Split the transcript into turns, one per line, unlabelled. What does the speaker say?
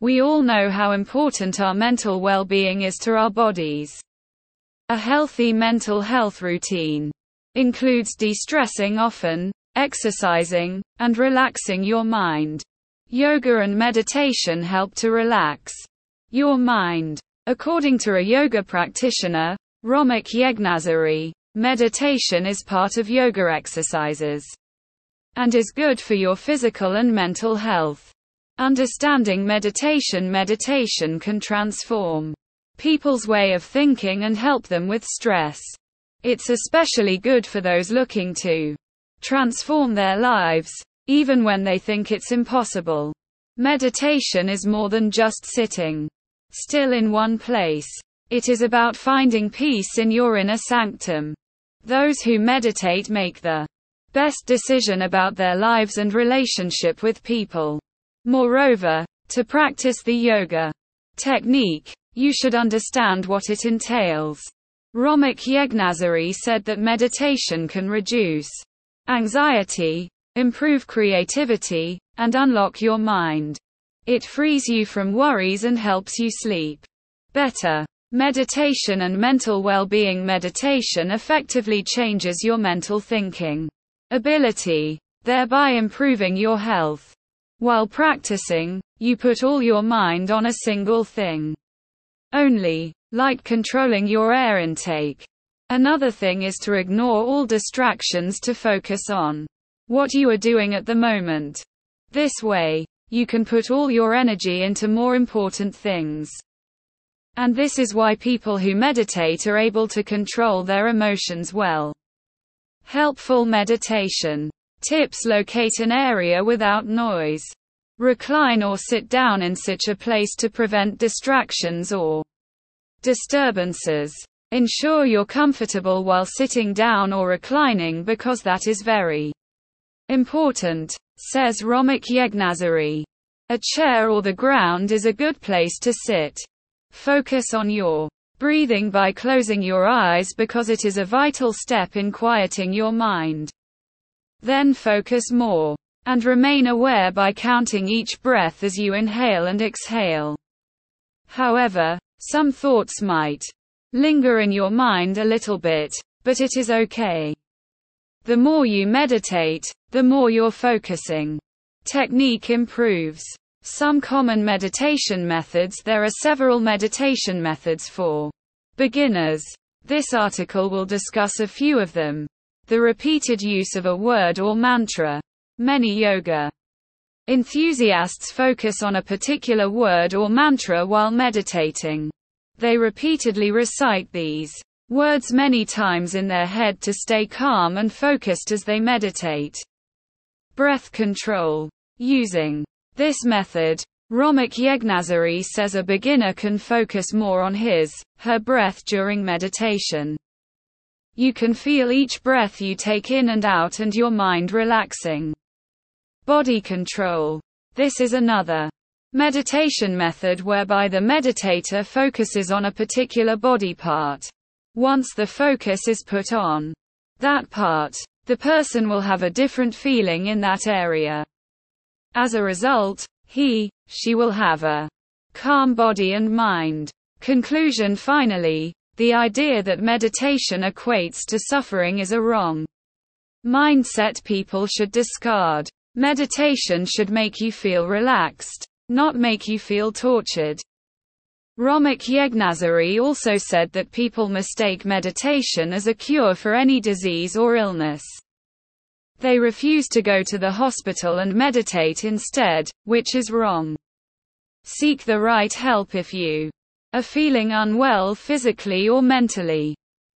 We all know how important our mental well-being is to our bodies. A healthy mental health routine includes de-stressing often, exercising, and relaxing your mind. Yoga and meditation help to relax your mind. According to a yoga practitioner, Romik Yeghnazary, meditation is part of yoga exercises and is good for your physical and mental health. Understanding meditation Meditation can transform people's way of thinking and help them with stress. It's especially good for those looking to transform their lives, even when they think it's impossible. Meditation is more than just sitting still in one place. It is about finding peace in your inner sanctum. Those who meditate make the best decision about their lives and relationship with people. Moreover, to practice the yoga technique, you should understand what it entails. Romik Yeghnazary said that meditation can reduce anxiety, improve creativity, and unlock your mind. It frees you from worries and helps you sleep better. Meditation and mental well-being Meditation effectively changes your mental thinking ability, thereby improving your health. While practicing, you put all your mind on a single thing. Only, like controlling your air intake. Another thing is to ignore all distractions to focus on what you are doing at the moment. This way, you can put all your energy into more important things. And this is why people who meditate are able to control their emotions well. Helpful meditation Tips Locate an area without noise. Recline or sit down in such a place to prevent distractions or disturbances. Ensure you're comfortable while sitting down or reclining because that is very important, says Romik Yeghnazary. A chair or the ground is a good place to sit. Focus on your breathing by closing your eyes because it is a vital step in quieting your mind. Then focus more. And remain aware by counting each breath as you inhale and exhale. However, some thoughts might linger in your mind a little bit, but it is okay. The more you meditate, the more your focusing technique improves. Some common meditation methods There are several meditation methods for beginners. This article will discuss a few of them. The repeated use of a word or mantra. Many yoga enthusiasts focus on a particular word or mantra while meditating. They repeatedly recite these words many times in their head to stay calm and focused as they meditate. Breath control. Using this method, Romik Yeghnazary says a beginner can focus more on his, her breath during meditation. You can feel each breath you take in and out and your mind relaxing. Body control. This is another meditation method whereby the meditator focuses on a particular body part. Once the focus is put on that part, the person will have a different feeling in that area. As a result, he, she will have a calm body and mind. Conclusion Finally, the idea that meditation equates to suffering is a wrong mindset people should discard. Meditation should make you feel relaxed, not make you feel tortured. Romik Yeghnazary also said that people mistake meditation as a cure for any disease or illness. They refuse to go to the hospital and meditate instead, which is wrong. Seek the right help if you are feeling unwell physically or mentally.